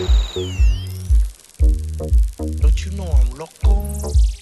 When I'm of you,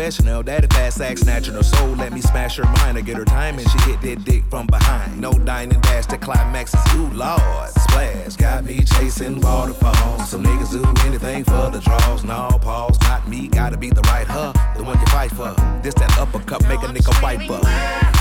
professional. Daddy fast sack snatching her soul. Let me smash her mind to get her time, and she hit that dick from behind. No dining dash, the climax is ooh lord. Splash, got me chasing waterfalls. Some niggas do anything for the draws. No pause, not me. Gotta be the right her, the one you fight for. This that uppercut, make a nigga wiper. You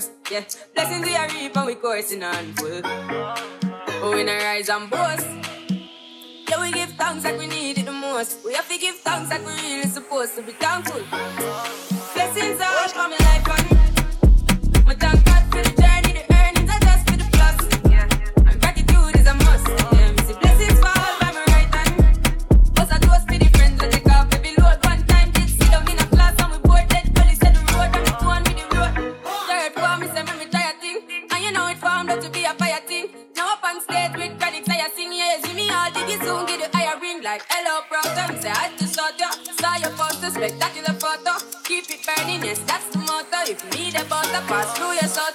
course. Yeah, blessings we are reaping, we coursing on full. Oh, we not rise and boast. Yeah, we give thanks like we need it the most. We have to give thanks like we really supposed to be thankful. Blessings are coming life and my thank need a butter, pass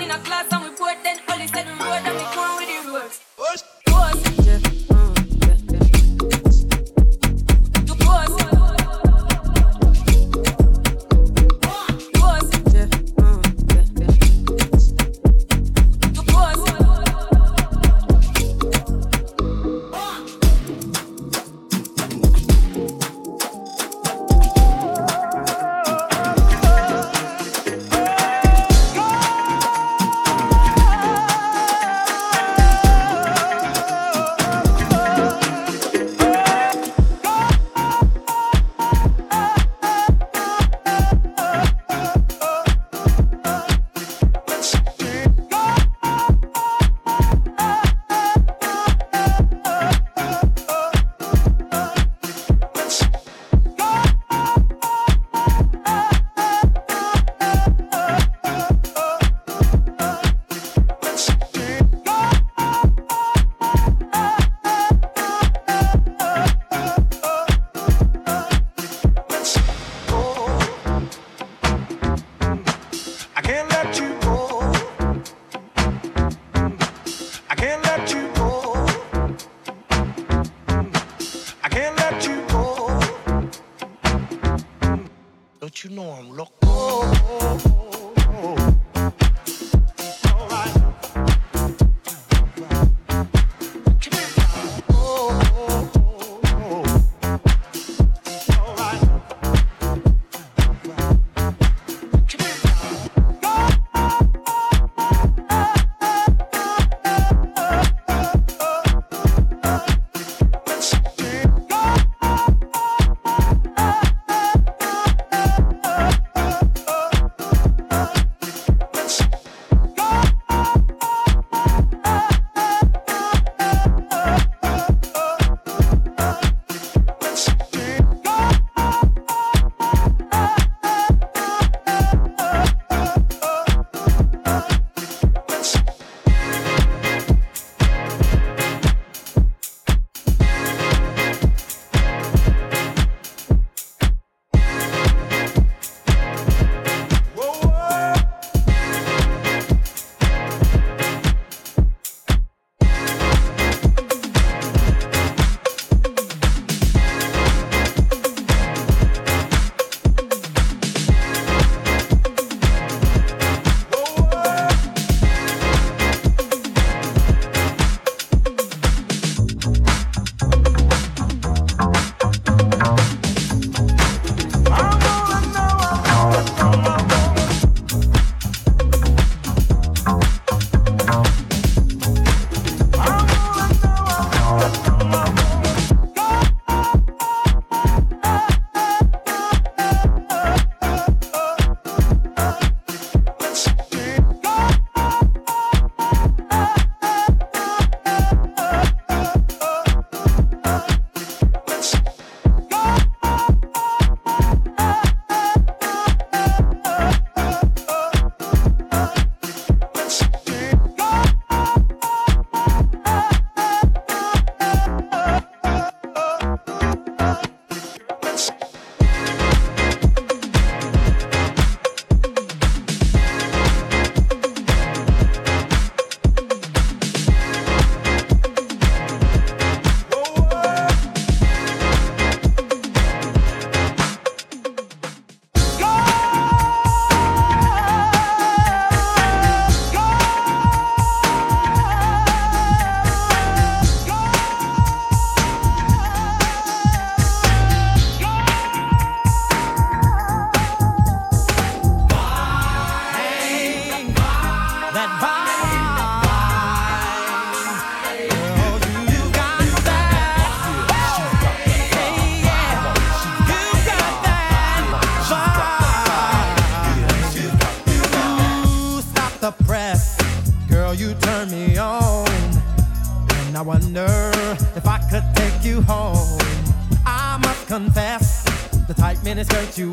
in a class and you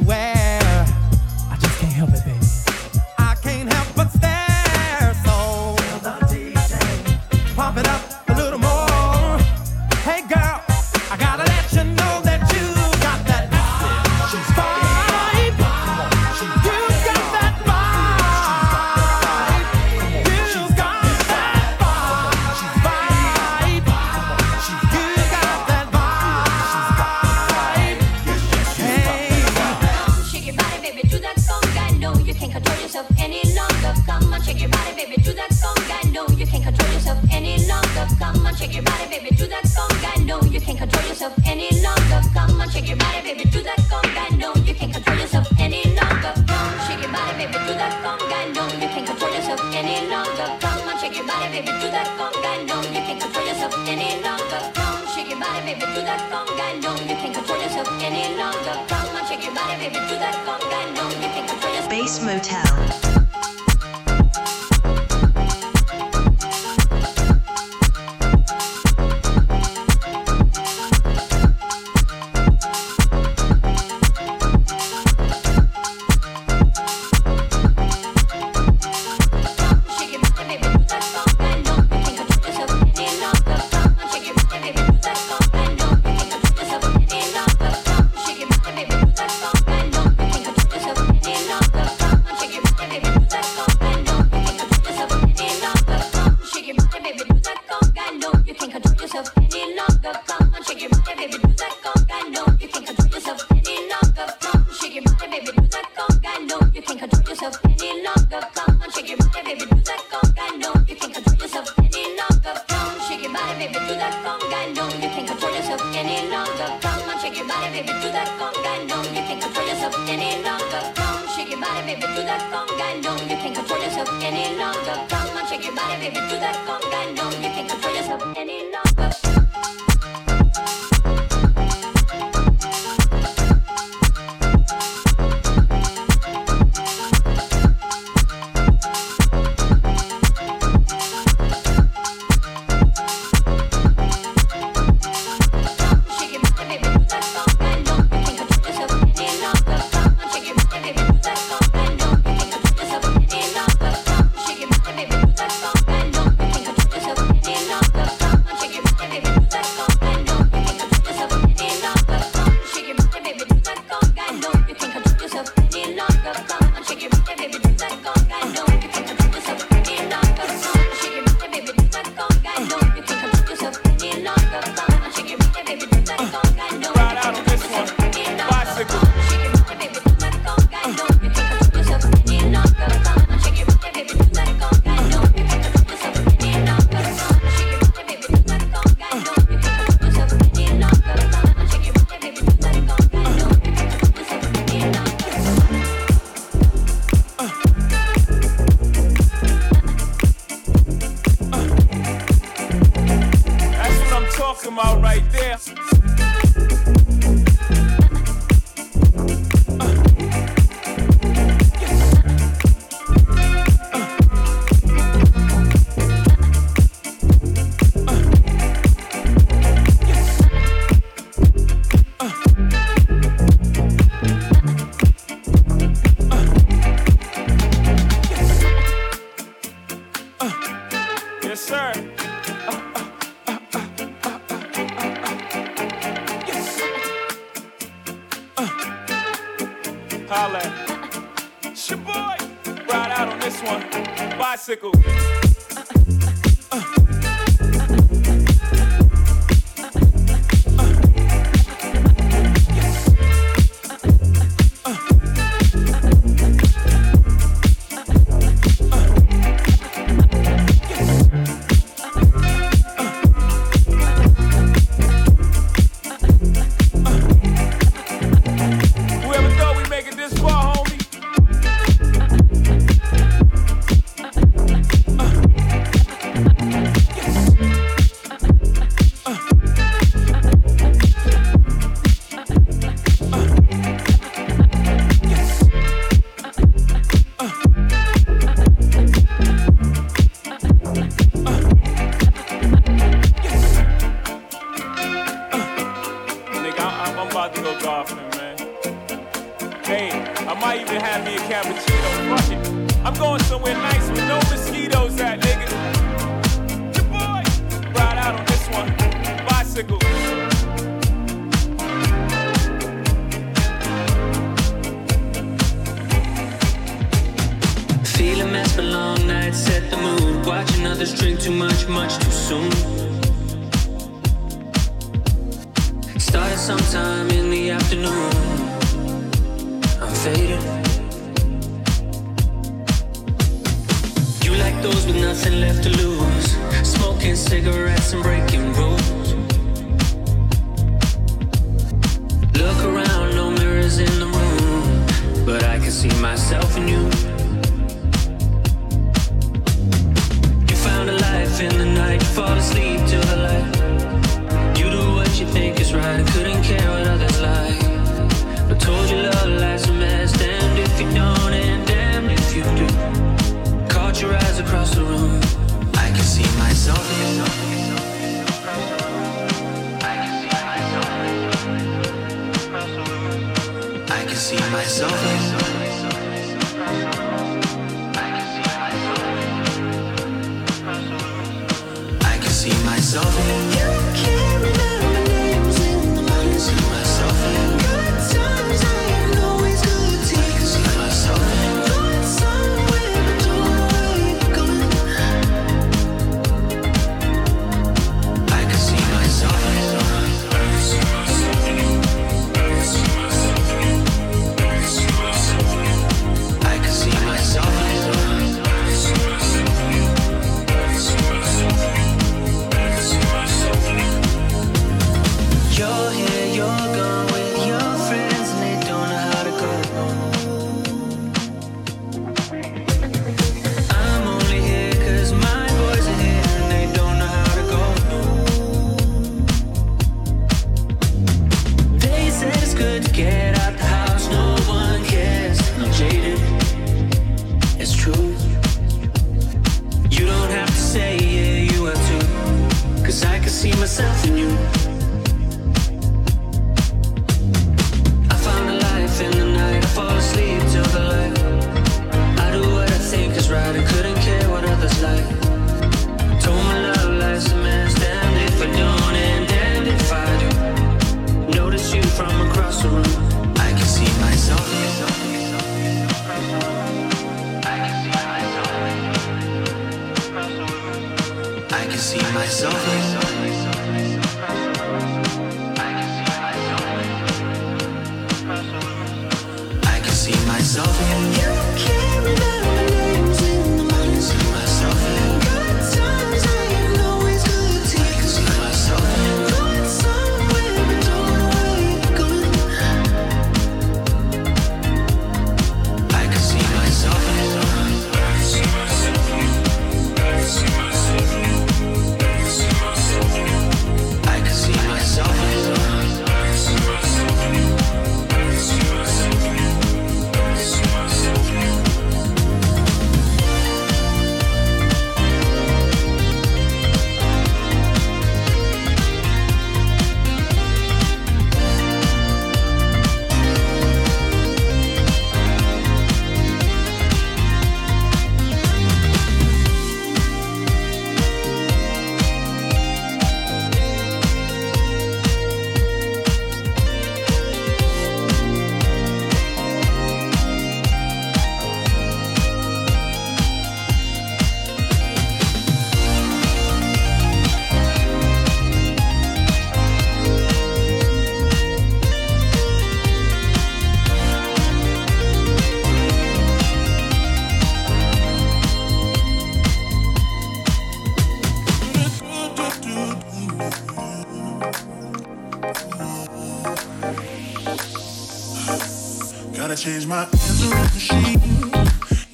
Gotta change my answering machine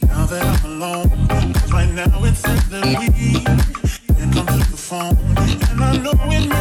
now that I'm alone. Cause right now it's in the lead. Here to the phone, and I know it.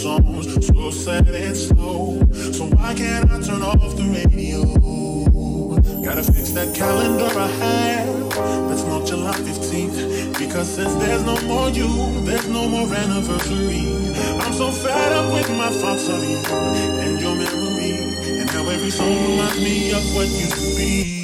songs, so sad and slow. So why can't I turn off the radio? Gotta fix that calendar I have. That's not July 15th. Because since there's no more you, there's no more anniversary. I'm so fed up with my thoughts of you and your memory. And how every song reminds me of what used to be.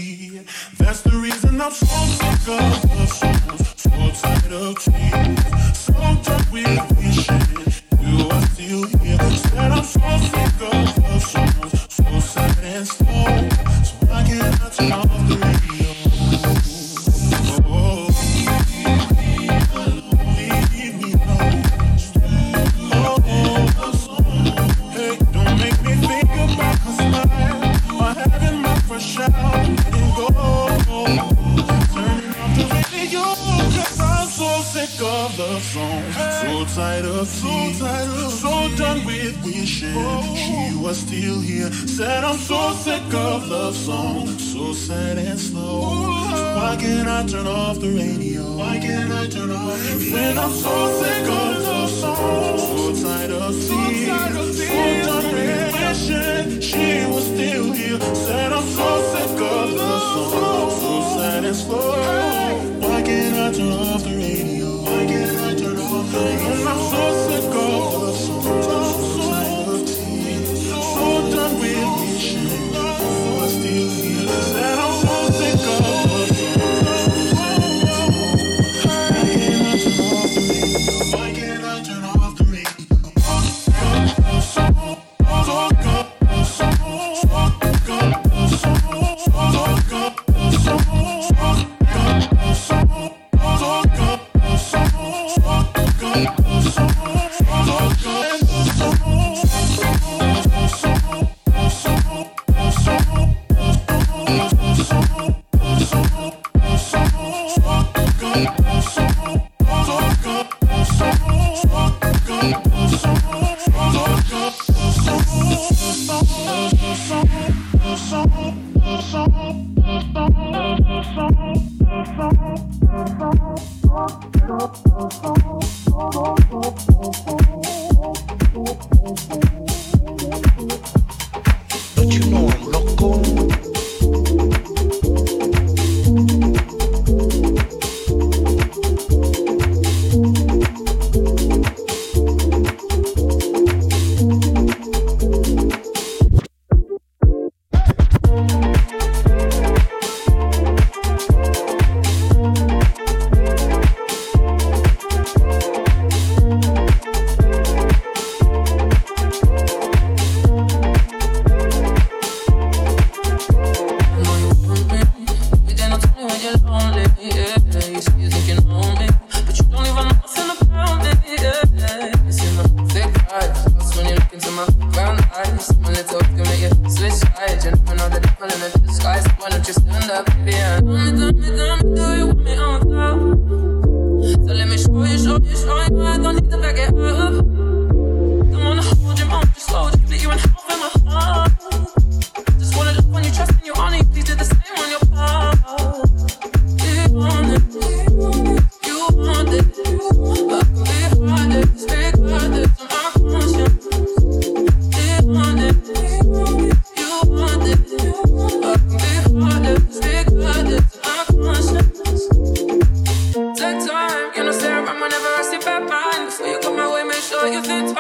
your things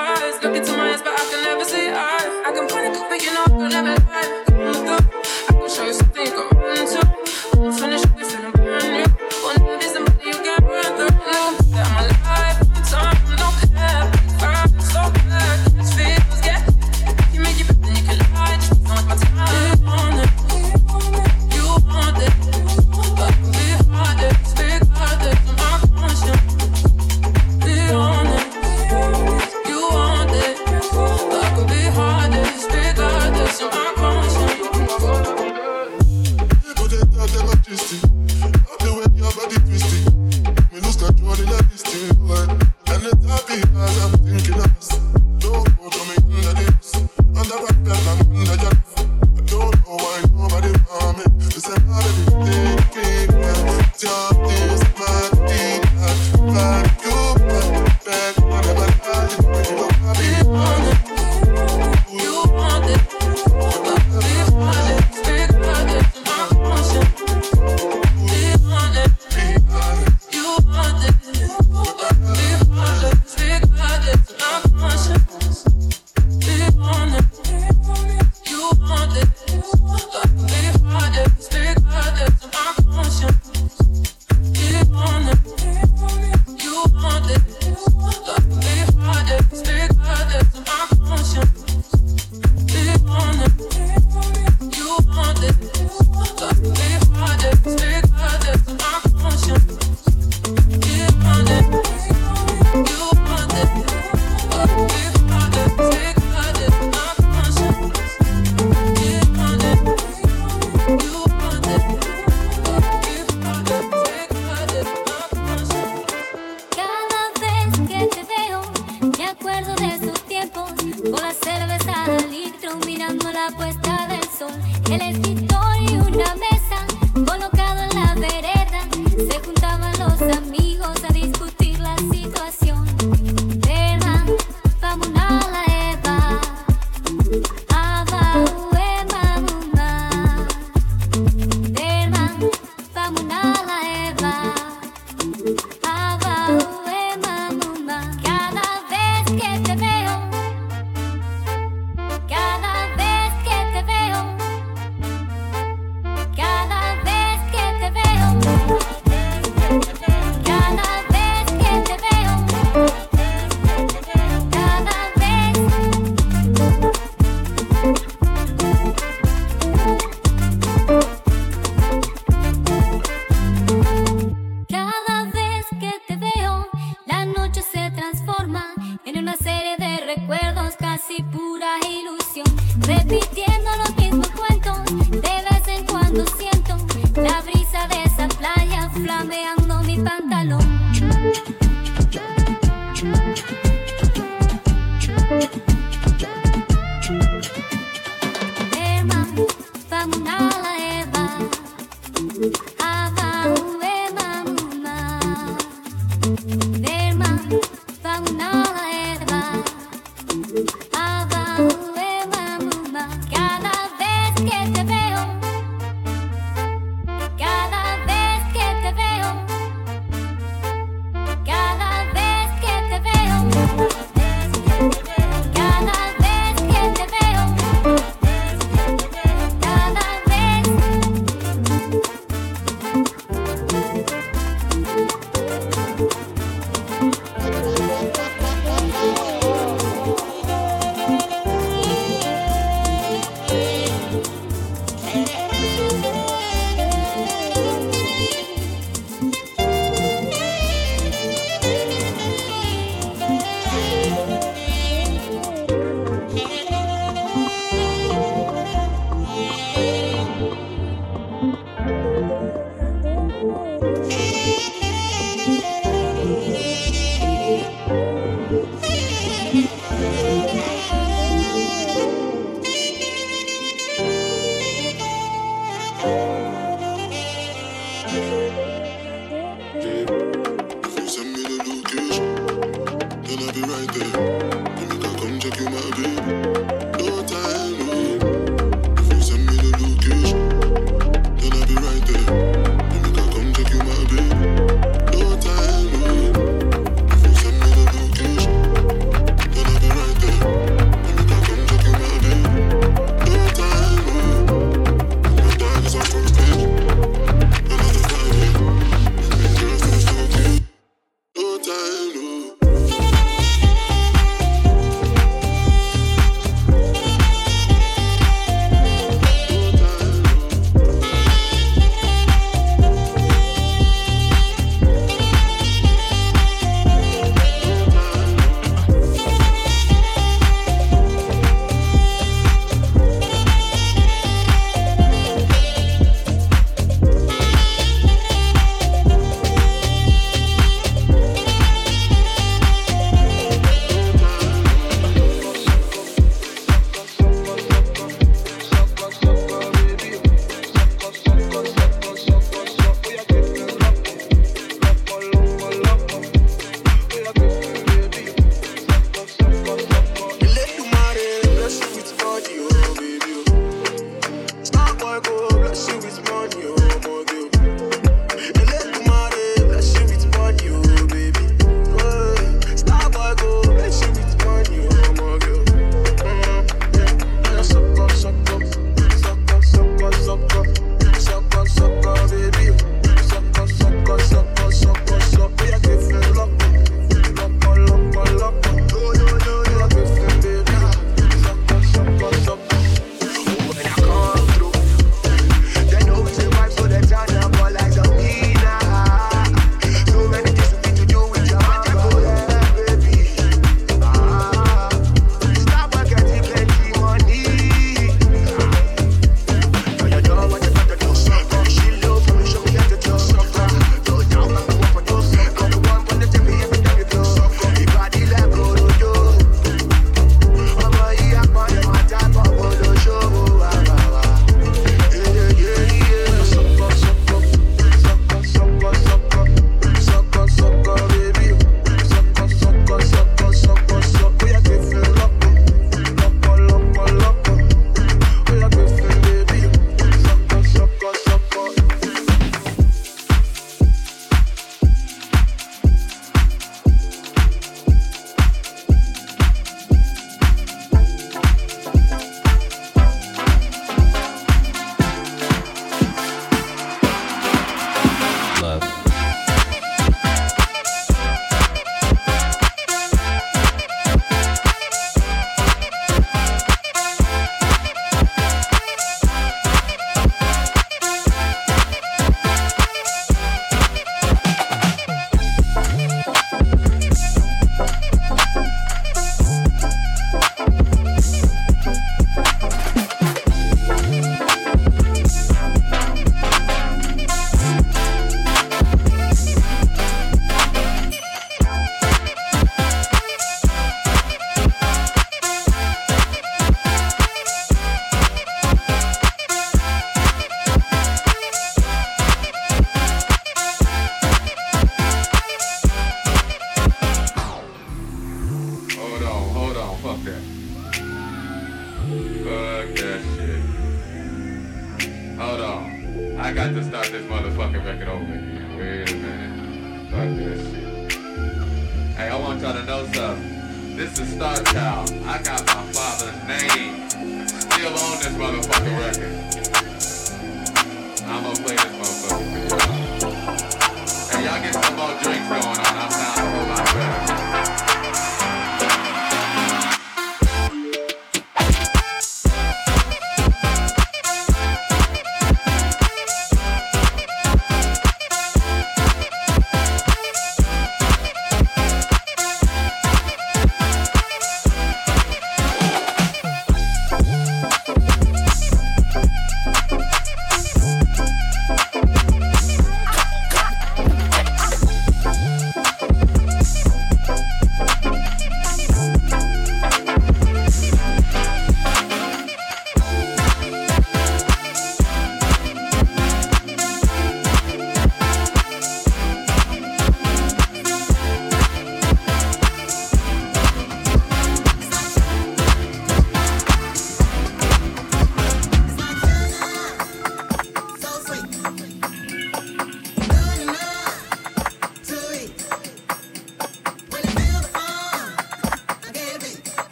Christian.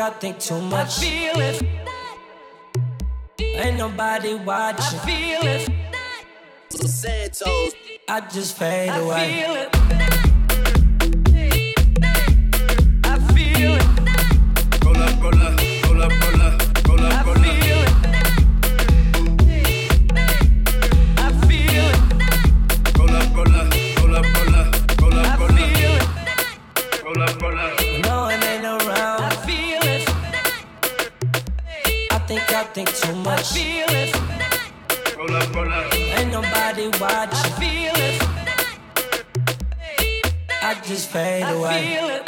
I think too much. I feel it. Ain't nobody watching. I feel it. I just fade away. I feel it. think too much. I feel it. Roll up, roll up. Ain't nobody watching. I feel it. I just fade away.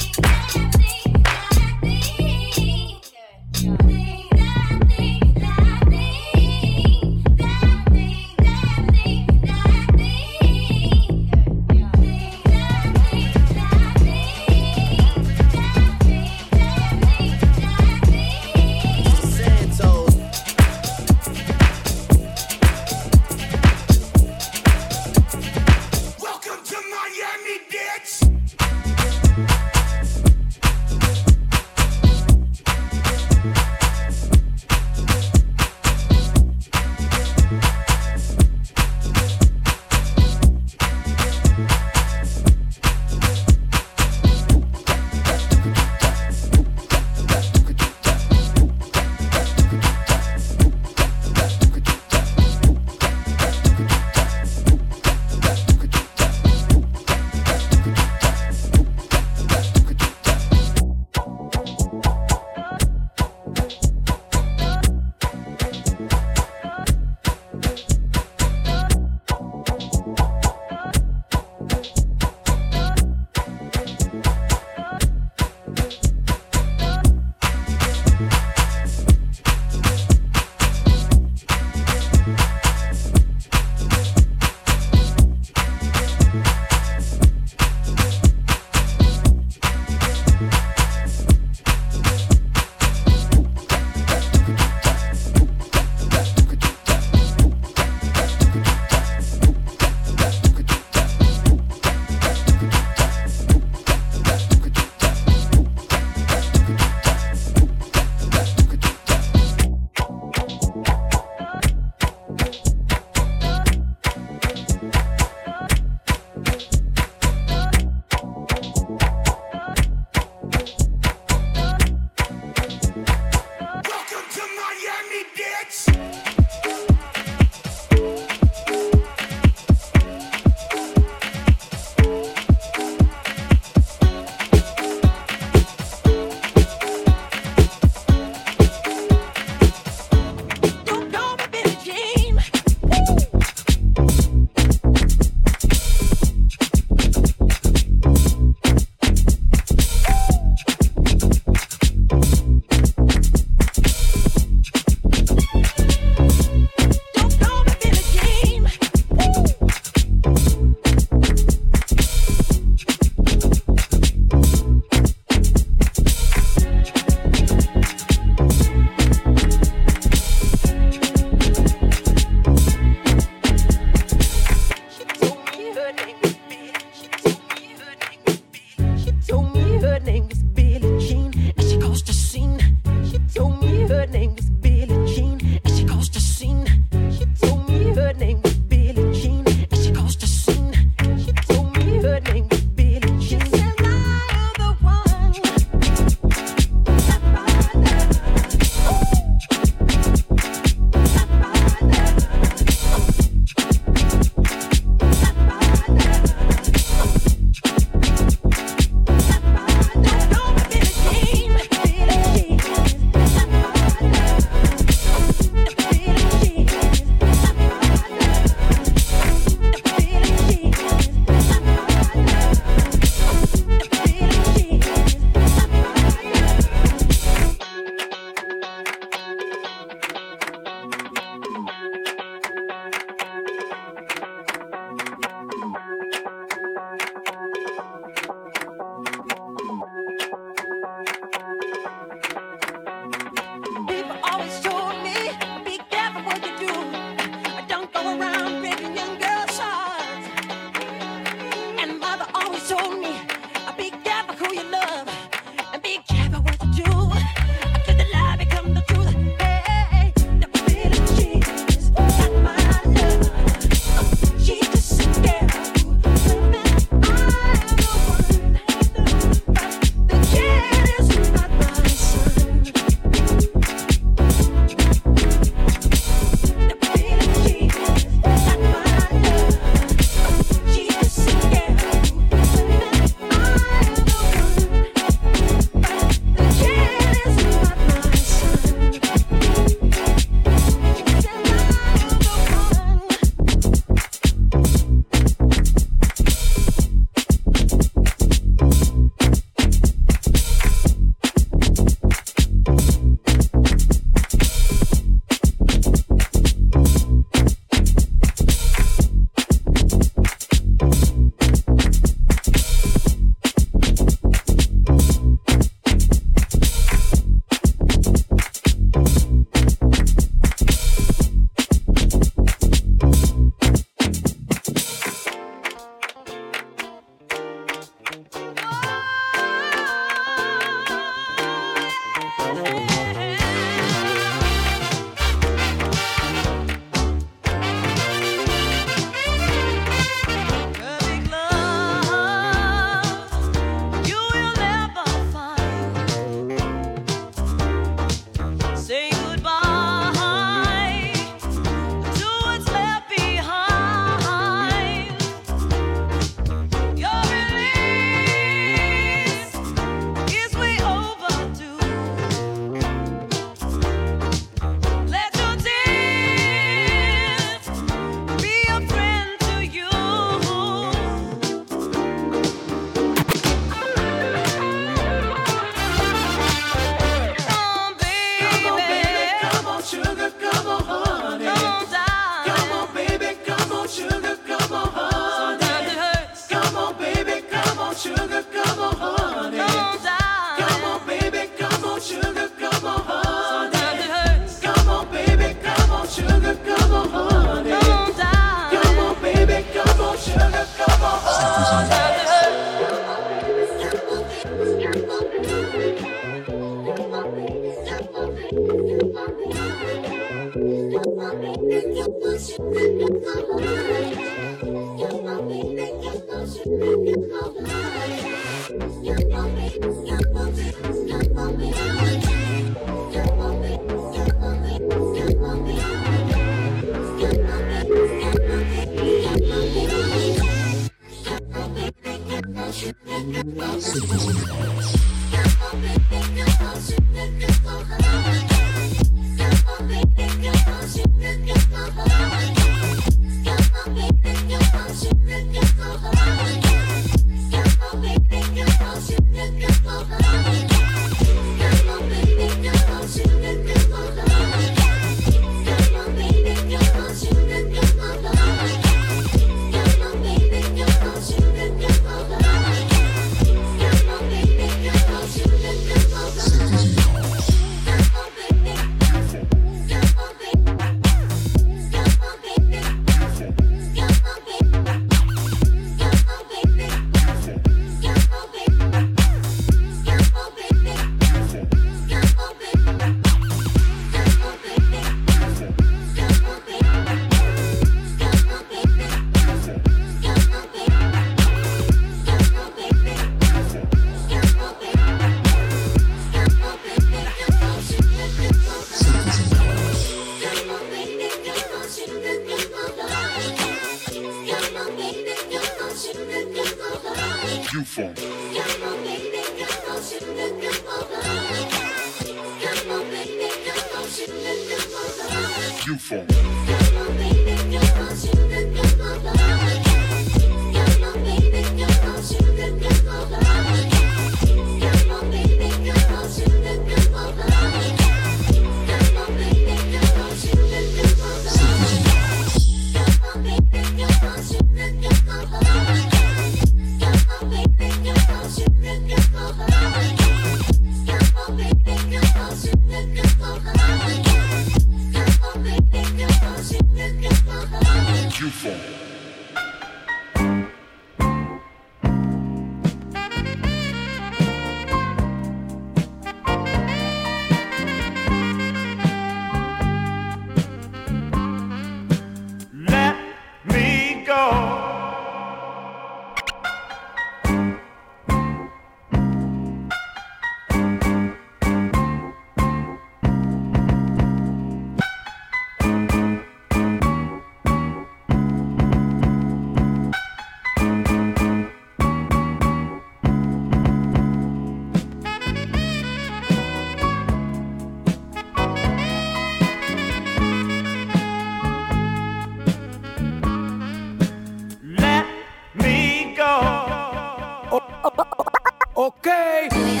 Switch.